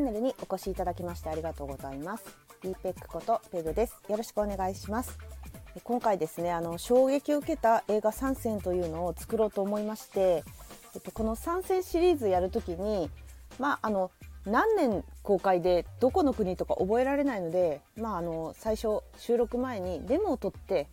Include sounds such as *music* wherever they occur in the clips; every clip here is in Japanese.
ャンネルにお越しいただきましてありがとうございます。d ペックことペグです。よろしくお願いします。今回ですねあの衝撃を受けた映画3選というのを作ろうと思いまして、えっと、この3選シリーズやるときにまああの何年公開でどこの国とか覚えられないので、まあ、あの最初収録前にデモを取って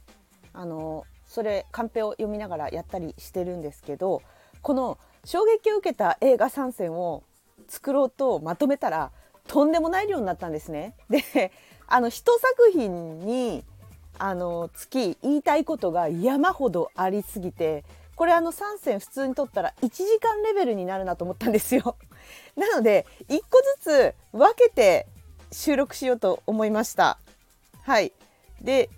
あのそれカンペを読みながらやったりしてるんですけどこの衝撃を受けた映画3選を作ろうとまとめたらとんでもない量になったんですね。で *laughs* あの一作品にあの月言いたいことが山ほどありすぎてこれあの3選普通に取ったら1時間レベルになるなと思ったんですよ。*laughs* なので1個ずつ分けて収録しようと思いました。はい、で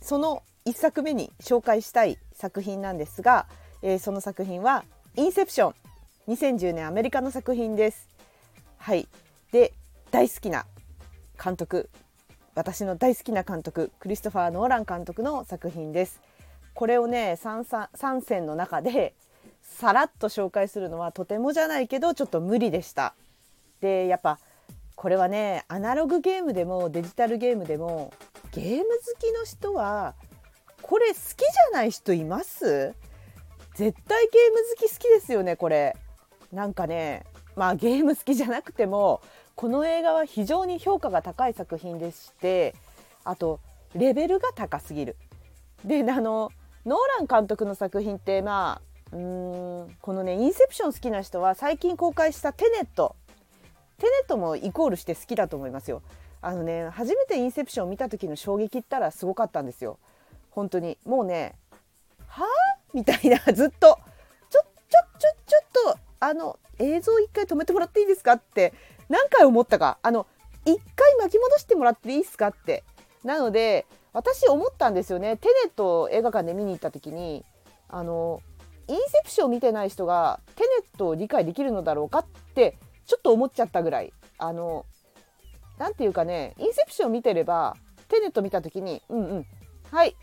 その1作目に紹介したい作品なんですが、えー、その作品は「インセプション」2010年アメリカの作品です。はいで大好きな監督私の大好きな監督クリストファー・ノーラン監督の作品です。これをね 3, 3選の中でさらっと紹介するのはとてもじゃないけどちょっと無理でした。でやっぱこれはねアナログゲームでもデジタルゲームでもゲーム好きの人はこれ好きじゃない人います？絶対ゲーム好き好きですよねこれ。なんかねまあゲーム好きじゃなくてもこの映画は非常に評価が高い作品でしてあとレベルが高すぎる。であのノーラン監督の作品ってまあうんこのねインセプション好きな人は最近公開したテネットテネットもイコールして好きだと思いますよ。あのね初めてインセプションを見た時の衝撃ったらすごかったんですよ。本当にもうねはあみたいなずっとちょちょちょちょっとあの映像一回止めてもらっていいですか？って何回思ったか。あの一回巻き戻してもらっていいですか？って。なので私思ったんですよね。テネット映画館で見に行った時にあのインセプションを見てない人がテネットを理解できるのだろうかってちょっと思っちゃったぐらい。あの何て言うかねインセプション見てればテネット見た時にうんうんはい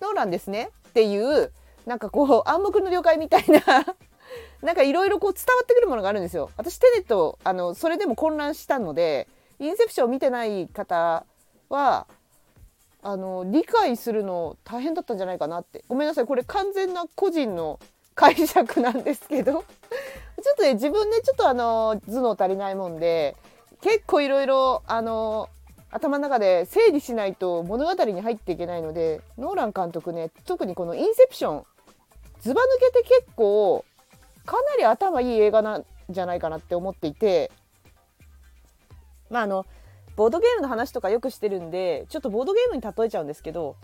ノーランですねっていうなんかこう暗黙の了解みたいななんかいろいろこう伝わってくるものがあるんですよ。私テネットあのそれでも混乱したのでインセプションを見てない方はあの理解するの大変だったんじゃないかなってごめんなさいこれ完全な個人の解釈なんですけど *laughs* ちょっとね自分でちょっとあの頭脳足りないもんで結構いろいろあの頭の中で整理しないと物語に入っていけないのでノーラン監督ね特にこの「インセプション」ずば抜けて結構かなり頭いい映画なんじゃないかなって思っていてまああのボードゲームの話とかよくしてるんでちょっとボードゲームに例えちゃうんですけど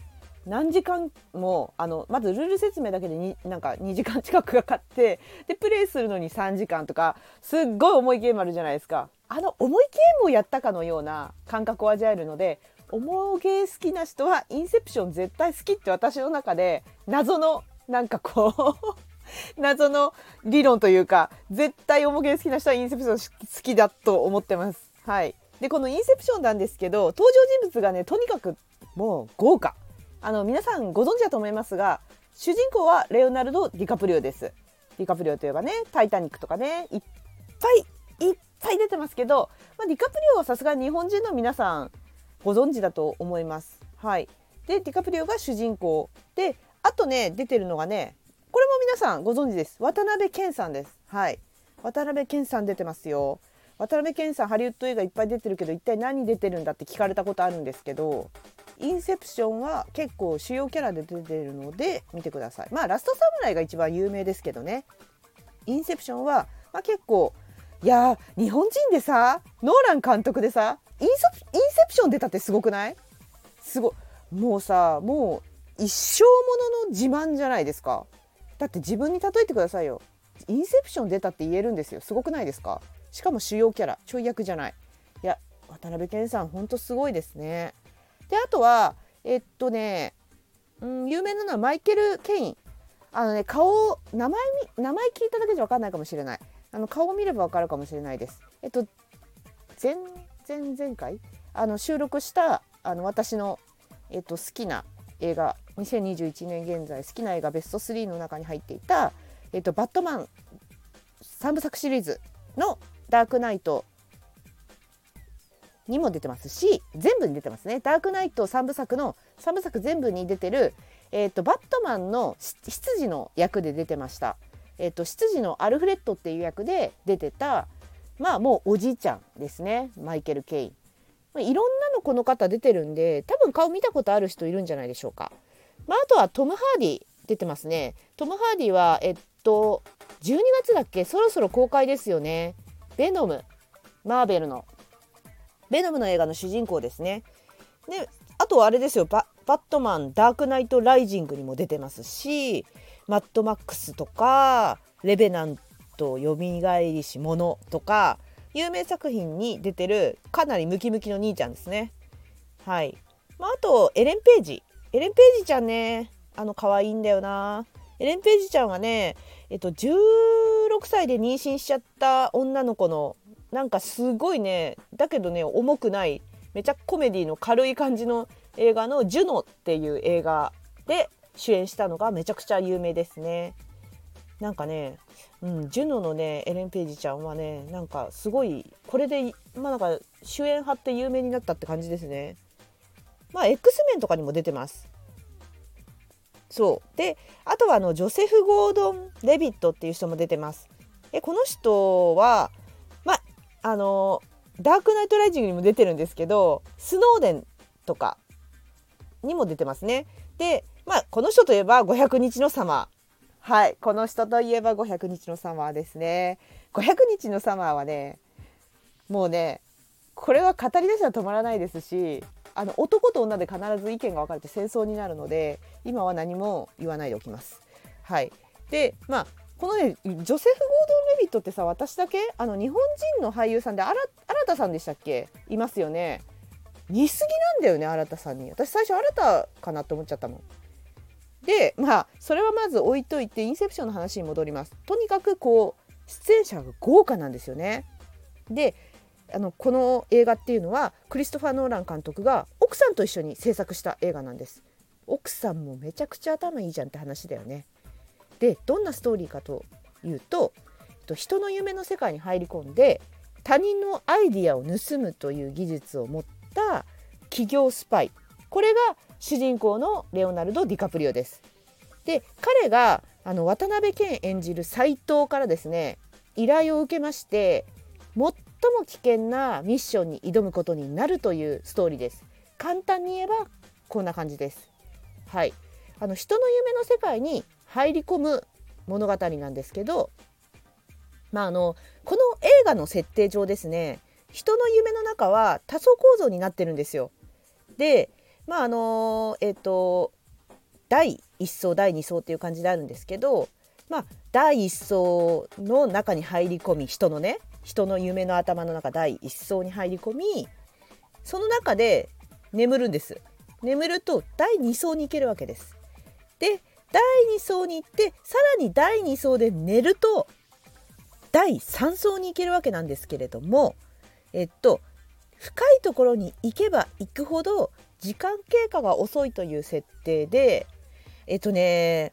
何時間もあのまずルール説明だけでになんか2時間近くかかってでプレイするのに3時間とかすっごい重いゲームあるじゃないですか。あの重いゲームをやったかのような感覚を味わえるので重ゲー好きな人はインセプション絶対好きって私の中で謎のなんかこう *laughs* 謎の理論というか絶対重げ好きな人はインセプション好きだと思ってます。はい、でこのインセプションなんですけど登場人物がねとにかくもう豪華あの皆さんご存知だと思いますが主人公はレオナルド・ディカプリオです。ディカプリオといえばね「タイタニック」とかねいっぱいいっぱい出てますけど、まあ、ディカプリオはさすが日本人の皆さんご存知だと思います。はい、でディカプリオが主人公であとね出てるのがねこれも皆さんご存知です。渡辺謙さんです。はい。渡辺謙さん出てますよ。渡辺謙さんハリウッド映画いっぱい出てるけど一体何出てるんだって聞かれたことあるんですけどインセプションは結構主要キャラで出てるので見てください。まあラストサムライが一番有名ですけどね。インセプションは、まあ、結構いや日本人でさノーラン監督でさインセプション出たってすごくない？すごもうさもう一生ものの自慢じゃないですか。だって自分に例えてくださいよ。インセプション出たって言えるんですよ。すごくないですか？しかも主要キャラ。ちょい役じゃない。いや渡辺謙さんほんとすごいですね。であとはえっとね、うん、有名なのはマイケル・ケイン。あのね顔名前名前聞いただけじゃ分かんないかもしれない。あの顔を見れば分かるかもしれないです。えっと前前前回？あの収録したあの私の、えっと、好きな映画2021年現在好きな映画ベスト3の中に入っていた「えっと、バットマン」3部作シリーズの「ダークナイト」にも出てますし全部に出てますね。ダークナイト3部作の3部作全部に出てる、えーと、バットマンの執事の役で出てました、えーと、執事のアルフレッドっていう役で出てたまあもうおじいちゃんですね。マイケル・ケイン、いろんなのこの方出てるんで多分顔見たことある人いるんじゃないでしょうか、まあ、あとはトム・ハーディ出てますねトム・ハーディはえっと12月だっけ？そろそろ公開ですよねベノムマーベルのベノムの映画の主人公ですね。であとあれですよバットマンダークナイトライジングにも出てますしマッドマックスとかレベナントよみがえりし者とか有名作品に出てるかなりムキムキの兄ちゃんですね。はい。まあ、あとエレン・ページ。エレン・ページちゃんねあの可愛いんだよな。エレン・ページちゃんはねえっと16歳で妊娠しちゃった女の子のなんかすごいねだけどね重くないめちゃコメディの軽い感じの映画の「ジュノ」っていう映画で主演したのがめちゃくちゃ有名ですね。なんかね、うん、ジュノのねエレン・ページちゃんはねなんかすごいこれでまあなんか主演張って有名になったって感じですね。まあ X メンとかにも出てます。そうであとはあのジョセフ・ゴードン・レビットっていう人も出てます。えこの人はまあのダークナイトライジングにも出てるんですけどスノーデンとかにも出てますね。でまあこの人といえば500日のサマーはいこの人といえば500日のサマーですね。500日のサマーはねもうねこれは語り出したら止まらないですしあの男と女で必ず意見が分かれて戦争になるので今は何も言わないでおきます。はい。でまあこのねジョセフ・ゴードン・レビットってさ私だけあの日本人の俳優さんで新田さんでしたっけ？いますよね。似すぎなんだよね新田さんに。私最初新田かなって思っちゃったもん。でまあそれはまず置いといてインセプションの話に戻ります。とにかくこう出演者が豪華なんですよね。であのこの映画っていうのはクリストファー・ノーラン監督が奥さんと一緒に制作した映画なんです。奥さんもめちゃくちゃ頭いいじゃんって話だよね。でどんなストーリーかというと人の夢の世界に入り込んで他人のアイディアを盗むという技術を持った企業スパイ。これが主人公のレオナルド・ディカプリオです。で彼があの渡辺謙演じる斎藤からですね依頼を受けまして最も危険なミッションに挑むことになるというストーリーです。簡単に言えばこんな感じです。はい、あの人の夢の世界に入り込む物語なんですけど、まあ、あのこの映画の設定上ですね人の夢の中は多層構造になってるんですよ。でまああのえっ、ー、と第1層第2層っていう感じであるんですけど、まあ、第1層の中に入り込み人のね人の夢の頭の中第1層に入り込みその中で眠るんです。眠ると第2層に行けるわけです。で第2層に行ってさらに第2層で寝ると第3層に行けるわけなんですけれどもえっと深いところに行けば行くほど時間経過が遅いという設定でえっとね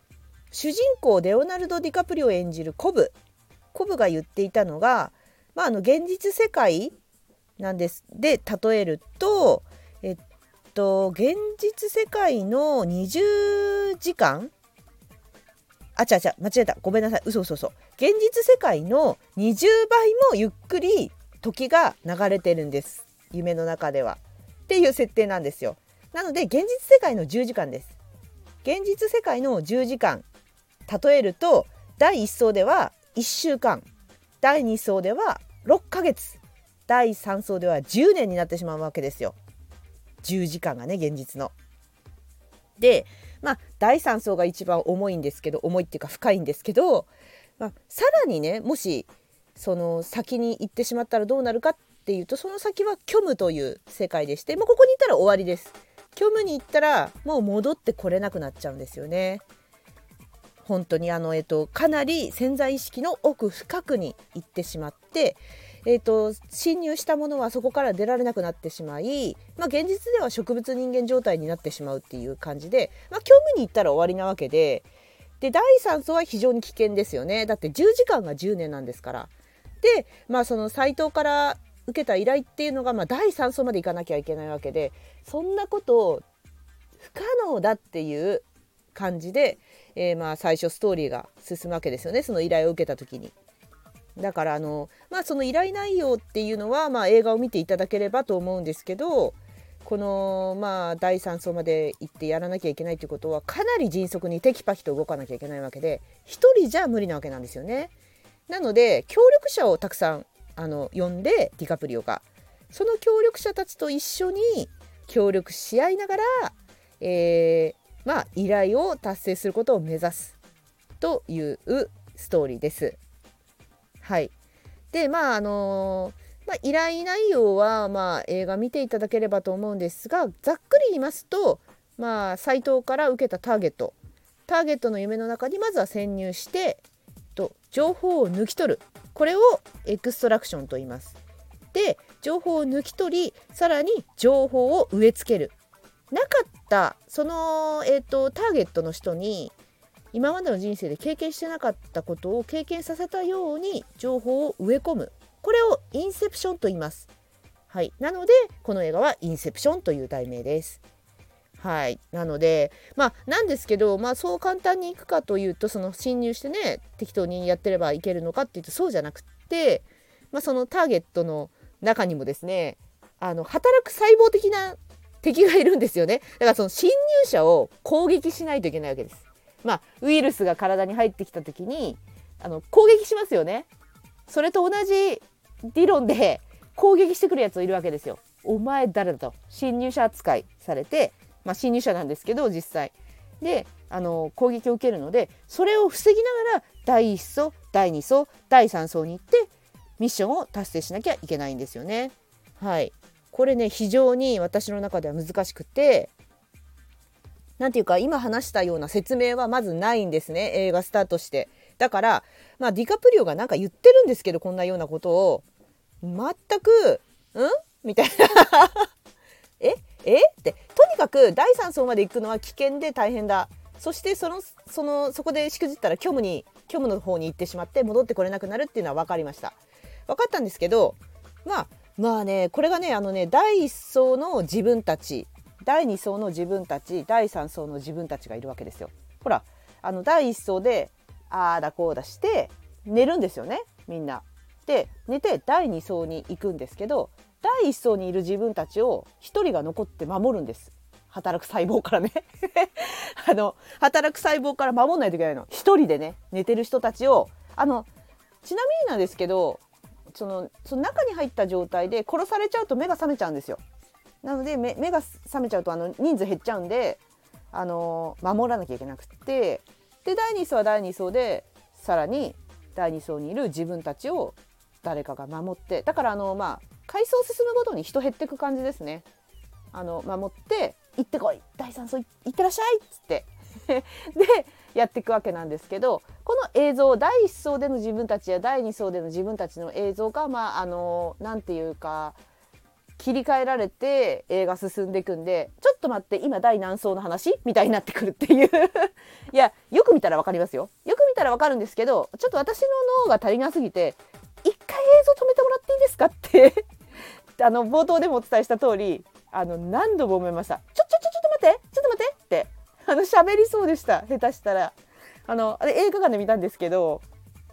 主人公レオナルド・ディカプリオ演じるコブコブが言っていたのが、まあ、あの現実世界なんです。で例えるとえっと現実世界の20時間あちゃちゃ間違えた。ごめんなさい。嘘嘘嘘。現実世界の20倍もゆっくり時が流れてるんです。夢の中では。っていう設定なんですよ。なので現実世界の10時間です。現実世界の10時間例えると第1層では1週間第2層では6ヶ月第3層では10年になってしまうわけですよ10時間がね現実の。でまあ第3層が一番重いんですけど重いっていうか深いんですけど、まあ、さらにねもしその先に行ってしまったらどうなるかっていうとその先は虚無という世界でしてもうここに行ったら終わりです。虚無に行ったらもう戻ってこれなくなっちゃうんですよね。本当にあの、えっと、かなり潜在意識の奥深くに行ってしまってえーと、侵入したものはそこから出られなくなってしまい、まあ、現実では植物人間状態になってしまうっていう感じで、まあ、興味に行ったら終わりなわけでで第3層は非常に危険ですよねだって10時間が10年なんですから。で、まあ、そのサイトから受けた依頼っていうのが、まあ、第3層までいかなきゃいけないわけでそんなことを不可能だっていう感じで、えー、まあ最初ストーリーが進むわけですよねその依頼を受けた時に。だからあのまあその依頼内容っていうのは、まあ、映画を見ていただければと思うんですけどこのまあ第3層まで行ってやらなきゃいけないということはかなり迅速にテキパキと動かなきゃいけないわけで1人じゃ無理なわけなんですよね。なので協力者をたくさんあの呼んでディカプリオがその協力者たちと一緒に協力し合いながら、え、まあ依頼を達成することを目指すというストーリーです。はい、でまああのー、まあ、依頼内容は、まあ、映画見ていただければと思うんですがざっくり言いますと、まあ、サイトから受けたターゲットターゲットの夢の中にまずは潜入してと情報を抜き取るこれをエクストラクションと言います。で情報を抜き取りさらに情報を植え付けるなかったその、えーと、ターゲットの人に今までの人生で経験してなかったことを経験させたように情報を植え込むこれをインセプションと言います。はい、なのでこの映画はインセプションという題名です。はい、なのでまあなんですけど、まあ、そう簡単にいくかというとその侵入してね適当にやってればいけるのかっていうとそうじゃなくって、まあ、そのターゲットの中にもですねあの働く細胞的な敵がいるんですよねだからその侵入者を攻撃しないといけないわけです。まあ、ウイルスが体に入ってきた時にあの攻撃しますよね。それと同じ理論で攻撃してくるやつをいるわけですよ。お前誰だと侵入者扱いされてまあ、侵入者なんですけど実際であの攻撃を受けるのでそれを防ぎながら第1層第2層第3層に行ってミッションを達成しなきゃいけないんですよね。はいこれね非常に私の中では難しくて何ていうか今話したような説明はまずないんですね映画スタートして。だからまあディカプリオがなんか言ってるんですけどこんなようなことを。全く「ん?」みたいな。*laughs* え？え？って。とにかく第3層まで行くのは危険で大変だ。そしてそのそのそこでしくじったら虚無に虚無の方に行ってしまって戻ってこれなくなるっていうのは分かりました。分かったんですけどまあまあねこれがねあのね第1層の自分たち第2層の自分たち第3層の自分たちがいるわけですよ。ほらあの第1層でああだこうだして寝るんですよねみんな。で寝て第2層に行くんですけど第一層にいる自分たちを一人が残って守るんです。働く細胞からね。*laughs* あの働く細胞から守んないといけないの。一人でね寝てる人たちを。あのちなみになんですけどそのその中に入った状態で殺されちゃうと目が覚めちゃうんですよなので目が覚めちゃうとあの人数減っちゃうんであの守らなきゃいけなくってで第2層は第2層でさらに第2層にいる自分たちを誰かが守ってだからあのまあ階層進むごとに人減ってく感じですね。あの守って行ってこい第3層行ってらっしゃいっつって *laughs* でやっていくわけなんですけどこの映像第1層での自分たちや第2層での自分たちの映像がまああの何て言うか切り替えられて映画進んでいくんでちょっと待って今第何層の話？みたいになってくるっていう。*laughs* いやよく見たら分かりますよ。よく見たら分かるんですけどちょっと私の脳が足りなすぎて一回映像止めてもらっていいですかって *laughs* あの冒頭でもお伝えした通りあの何度も思いました。ちょちょちょあの喋りそうでした。下手したら。あのあれ映画館で見たんですけど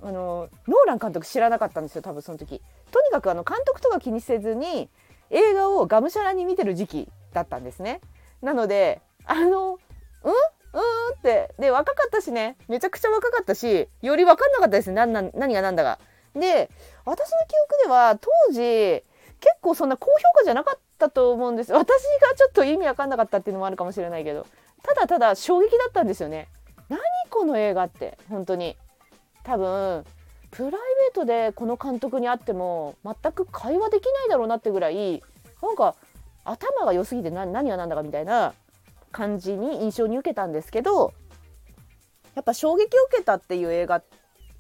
あのノーラン監督知らなかったんですよ多分その時。とにかくあの監督とか気にせずに映画をがむしゃらに見てる時期だったんですね。なのであのうんうんってで若かったしね。めちゃくちゃ若かったしより分かんなかったです何何が何だか。で私の記憶では当時結構そんな高評価じゃなかったと思うんです。私がちょっと意味わかんなかったっていうのもあるかもしれないけど。ただただ衝撃だったんですよね何この映画って本当に多分プライベートでこの監督に会っても全く会話できないだろうなってぐらいなんか頭が良すぎて何が何だかみたいな感じに印象に受けたんですけどやっぱ衝撃を受けたっていう映画っ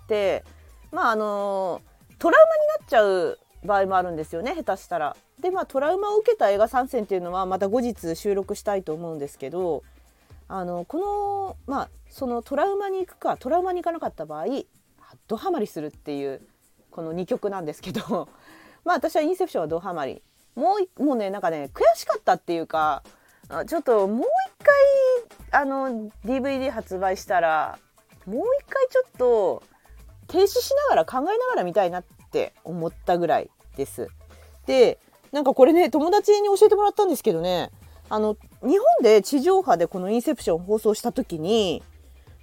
てまああのトラウマになっちゃう場合もあるんですよね下手したら。でまあトラウマを受けた映画参戦っていうのはまた後日収録したいと思うんですけどあのこのまあそのトラウマに行くかトラウマに行かなかった場合ドハマりするっていうこの2曲なんですけど *laughs* まあ私はインセプションはドハマりもうもうねなんかね悔しかったっていうかちょっともう一回あの DVD 発売したらもう一回ちょっと停止しながら考えながら見たいなって思ったぐらいです。でなんかこれね友達に教えてもらったんですけどねあの日本で地上波でこの「インセプション」放送した時に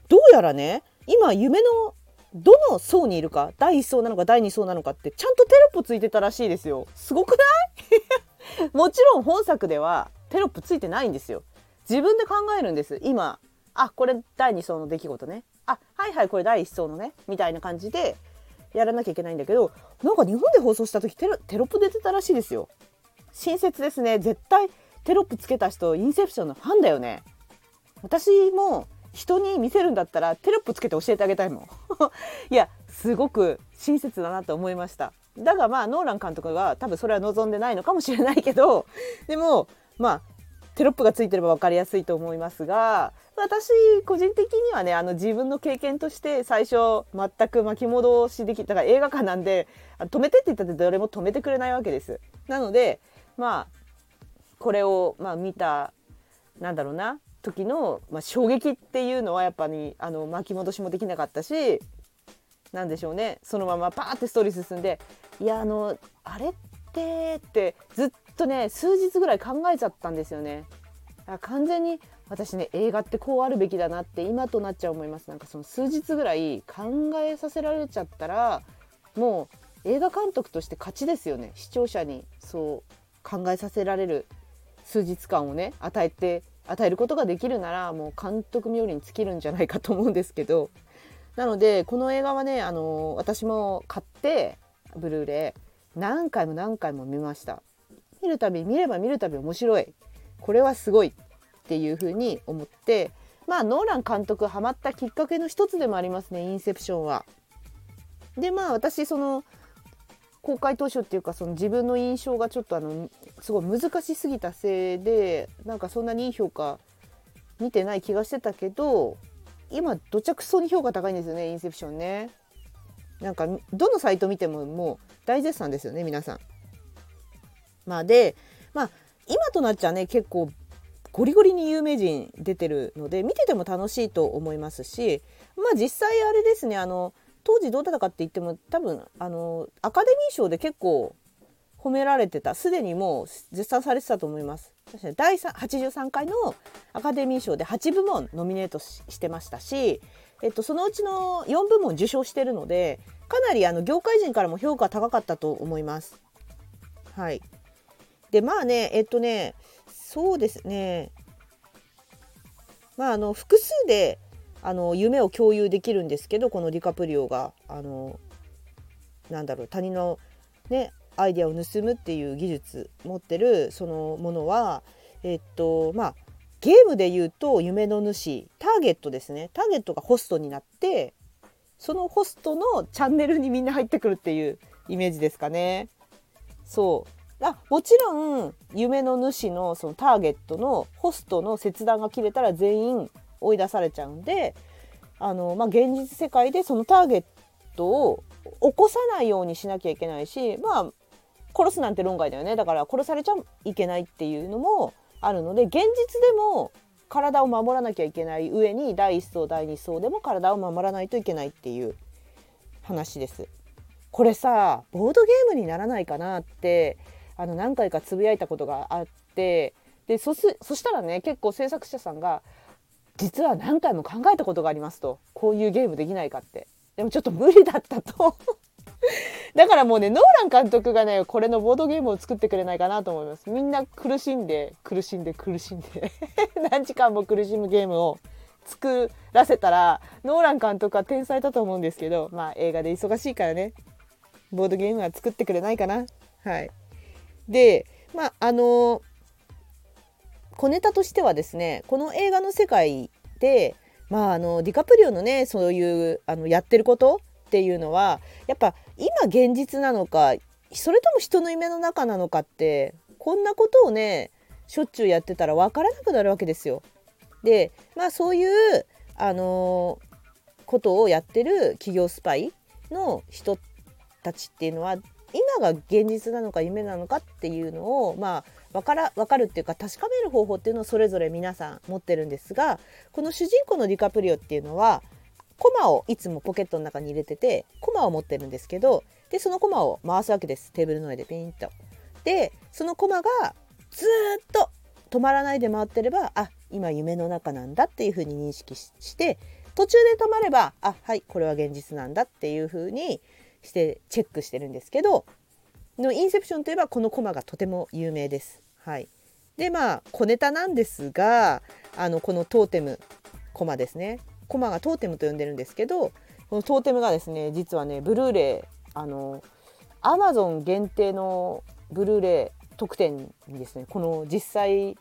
どうやらね今夢のどの層にいるか第1層なのか第2層なのかってちゃんとテロップついてたらしいですよ。すごくない？*laughs* もちろん本作ではテロップついてないんですよ。自分で考えるんです。今あこれ第2層の出来事ね。あはいはいこれ第1層のね。みたいな感じでやらなきゃいけないんだけどなんか日本で放送した時テロテロップ出てたらしいですよ。親切ですね。絶対テロップつけた人インセプションのファンだよね。私も人に見せるんだったらテロップつけて教えてあげたいもん。*laughs* いやすごく親切だなと思いました。だがまあノーラン監督が多分それは望んでないのかもしれないけどでもまあテロップがついてれば分かりやすいと思いますが私個人的にはねあの自分の経験として最初全く巻き戻しできたから映画館なんで止めてって言ったって誰も止めてくれないわけです。なのでまあこれをまあ見たなんだろうな時の、まあ、衝撃っていうのはやっぱりあの巻き戻しもできなかったし何でしょうね。そのままパーってストーリー進んでいやあのあれってってずっとね数日ぐらい考えちゃったんですよね。完全に私ね映画ってこうあるべきだなって今となっちゃう思います。なんかその数日ぐらい考えさせられちゃったらもう映画監督として勝ちですよね。視聴者にそう考えさせられる。数日間をね与えて与えることができるならもう監督冥利に尽きるんじゃないかと思うんですけど。なのでこの映画はねあの私も買ってブルーレイ何回も何回も見ました。見るたび見れば見るたび面白い。これはすごい。っていうふうに思って。まあノーラン監督ハマったきっかけの一つでもありますねインセプションは。でまあ私その公開当初っていうかその自分の印象がちょっとあのすごい難しすぎたせいでなんかそんなにいい評価見てない気がしてたけど今どちゃくそに評価高いんですよねインセプションね。なんかどのサイト見てももう大絶賛ですよね皆さん。まあでまあ今となっちゃね結構ゴリゴリに有名人出てるので見てても楽しいと思いますしまあ実際あれですねあの当時どうだったかって言っても多分あのアカデミー賞で結構褒められてた。すでにもう絶賛されてたと思います。確かに第83回のアカデミー賞で8部門ノミネートしてましたし、えっと、そのうちの4部門受賞してるのでかなりあの業界人からも評価高かったと思います。はい。でまあねえっとねそうですね。まああの複数であの夢を共有できるんですけどこのディカプリオがあのなんだろう他人のねアイデアを盗むっていう技術持ってるそのものはえっとまあゲームで言うと夢の主ターゲットですねターゲットがホストになってそのホストのチャンネルにみんな入ってくるっていうイメージですかね。そうあもちろん夢の主のそのターゲットのホストの切断が切れたら全員追い出されちゃうんであの、まあ、現実世界でそのターゲットを起こさないようにしなきゃいけないしまあ殺すなんて論外だよねだから殺されちゃいけないっていうのもあるので現実でも体を守らなきゃいけない上に第1層第2層でも体を守らないといけないっていう話です。これさボードゲームにならないかなってあの何回かつぶやいたことがあってでそそしたらね結構制作者さんが実は何回も考えたことがありますとこういうゲームできないかって。でもちょっと無理だったと。*laughs* だからもうねノーラン監督がねこれのボードゲームを作ってくれないかなと思います。みんな苦しんで苦しんで苦しんで *laughs* 何時間も苦しむゲームを作らせたらノーラン監督は天才だと思うんですけどまあ映画で忙しいからねボードゲームは作ってくれないかな。はい。でまああの小ネタとしてはですねこの映画の世界で、まあ、あのディカプリオのねそういうあのやってることっていうのはやっぱ今現実なのかそれとも人の夢の中なのかってこんなことをねしょっちゅうやってたら分からなくなるわけですよ。でまあそういうあのー、ことをやってる企業スパイの人たちっていうのは今が現実なのか夢なのかっていうのをまあ分から分かるっていうか確かめる方法っていうのをそれぞれ皆さん持ってるんですがこの主人公のディカプリオっていうのはコマをいつもポケットの中に入れててコマを持ってるんですけどでそのコマを回すわけですテーブルの上でピンと。でそのコマがずっと止まらないで回ってればあ今夢の中なんだっていうふうに認識して途中で止まればあはいこれは現実なんだっていうふうにしてチェックしてるんですけどのインセプションといえばこのコマがとても有名です。はい、でまあ小ネタなんですがあのこのトーテムコマですね。コマがトーテムと呼んでるんですけどこのトーテムがですね実はねブルーレイあのアマゾン限定のブルーレイ特典にですねこの実際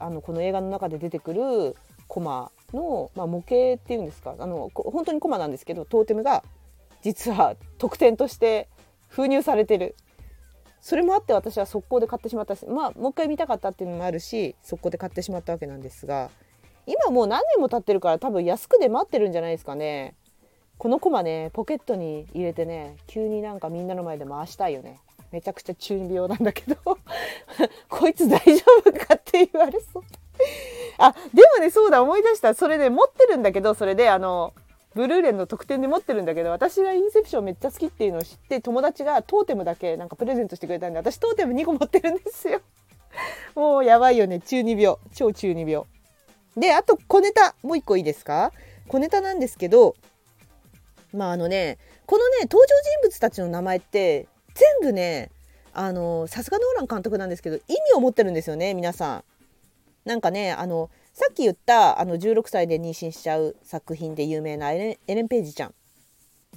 あのこの映画の中で出てくるコマの、まあ、模型っていうんですかあの本当にコマなんですけどトーテムが実は特典として封入されてる。それもあって私は速攻で買ってしまったしまあもう一回見たかったっていうのもあるし速攻で買ってしまったわけなんですが今もう何年も経ってるから多分安くで待ってるんじゃないですかね。このコマねポケットに入れてね急になんかみんなの前で回したいよね。めちゃくちゃ中二病なんだけど。*laughs* こいつ大丈夫かって言われそう。あでもねそうだ思い出した。それで、ね、持ってるんだけどそれであのブルーレイの特典で持ってるんだけど私がインセプションめっちゃ好きっていうのを知って友達がトーテムだけなんかプレゼントしてくれたんで私トーテム2個持ってるんですよ。*laughs* もうやばいよね。中二病。超中二病。であと小ネタもう一個いいですか？小ネタなんですけどまああのねこのね登場人物たちの名前って全部ねあのさすがノーラン監督なんですけど意味を持ってるんですよね皆さん。なんかねあのさっき言ったあの16歳で妊娠しちゃう作品で有名なエレンエレンページちゃん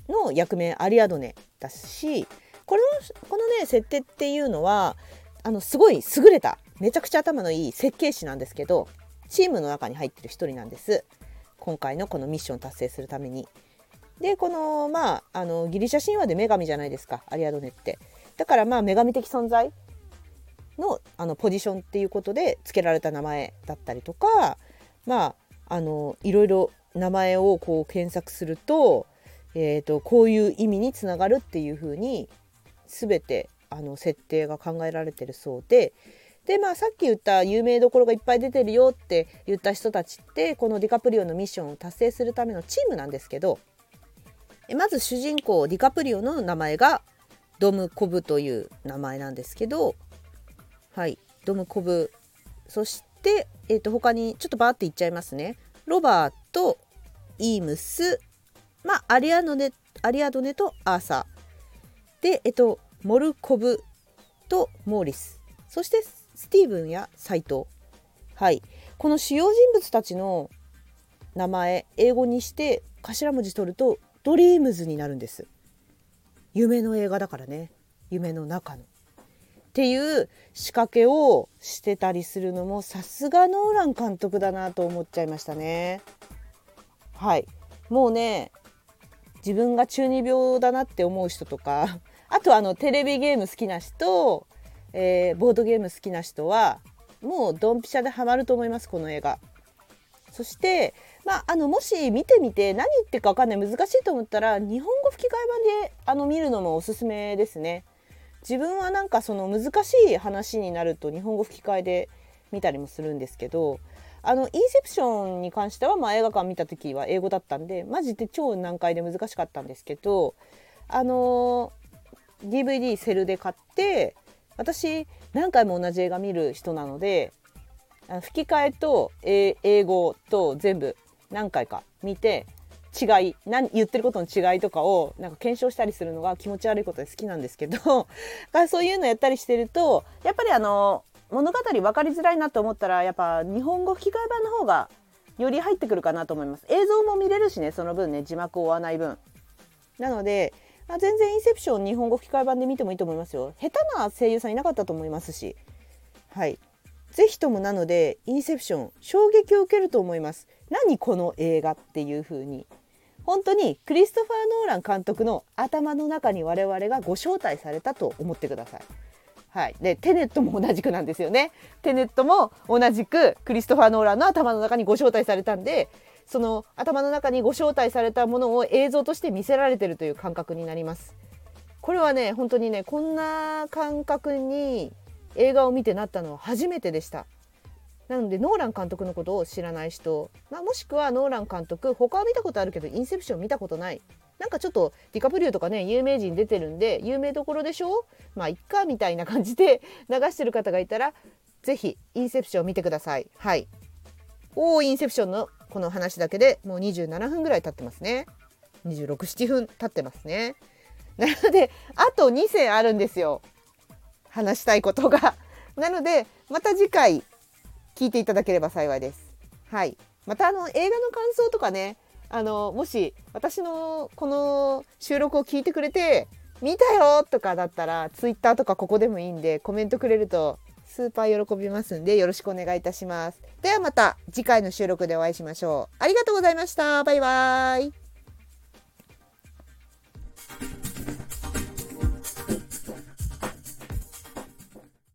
の役名アリアドネだしこのこのね設定っていうのはあのすごい優れためちゃくちゃ頭のいい設計士なんですけどチームの中に入ってる一人なんです今回のこのミッション達成するために。でこのまああのギリシャ神話で女神じゃないですかアリアドネってだからまあ女神的存在のあのポジションっていうことで付けられた名前だったりとかまああのいろいろ名前をこう検索すると,、えーと、こういう意味につながるっていうふうに全てあの設定が考えられてるそうで。でまあさっき言った有名どころがいっぱい出てるよって言った人たちってこのディカプリオのミッションを達成するためのチームなんですけどまず主人公ディカプリオの名前がドムコブという名前なんですけどはい。ドムコブ。そして、えー、と他にちょっとバーっていっちゃいますね。ロバートイームス。まあアリアドネアリアドネとアーサー。でえっ、ー、とモルコブとモーリス。そしてスティーブンやサイト。はい。この主要人物たちの名前英語にして頭文字取るとドリームズになるんです。夢の映画だからね。夢の中の。っていう仕掛けをしてたりするのもさすがノーラン監督だなと思っちゃいましたね。はいもうね自分が中二病だなって思う人とかあとあのテレビゲーム好きな人、えー、ボードゲーム好きな人はもうドンピシャでハマると思いますこの映画。そしてまあ、あのもし見てみて何言ってるか分かんない難しいと思ったら日本語吹き替え版であの見るのもおすすめですね。自分はなんかその難しい話になると日本語吹き替えで見たりもするんですけどあのインセプションに関してはまあ映画館見た時は英語だったんでマジで超難解で難しかったんですけどあの DVD セルで買って私何回も同じ映画見る人なので吹き替えと英語と全部何回か見て違い何言ってることの違いとかをなんか検証したりするのが気持ち悪いことで好きなんですけど *laughs* そういうのやったりしてるとやっぱりあの物語分かりづらいなと思ったらやっぱ日本語吹き替え版の方がより入ってくるかなと思います。映像も見れるしねその分ね字幕を追わない分。なので全然インセプション日本語吹き替え版で見てもいいと思いますよ。下手な声優さんいなかったと思いますし。はい。是非ともなのでインセプション衝撃を受けると思います。何この映画っていう風に。本当にクリストファー・ノーラン監督の頭の中に我々がご招待されたと思ってください。はい、でテネットも同じくなんですよね。テネットも同じくクリストファー・ノーランの頭の中にご招待されたんでその頭の中にご招待されたものを映像として見せられてるという感覚になります。これはね本当にねこんな感覚に映画を見てなったのは初めてでしたなのでノーラン監督のことを知らない人、まあ、もしくはノーラン監督他は見たことあるけどインセプション見たことない。なんかちょっとディカプリオとかね有名人出てるんで有名どころでしょ？うまあいっかみたいな感じで *laughs* 流してる方がいたら是非インセプションを見てください。はい。おーインセプションのこの話だけでもう27分ぐらい経ってますね。267分経ってますね。なのであと2戦あるんですよ。話したいことが。なのでまた次回聞いていただければ幸いです。はい。またあの映画の感想とかねあのもし私のこの収録を聞いてくれて見たよとかだったらツイッターとかここでもいいんでコメントくれるとスーパー喜びますんでよろしくお願いいたします。ではまた次回の収録でお会いしましょう。ありがとうございました。バイバーイ。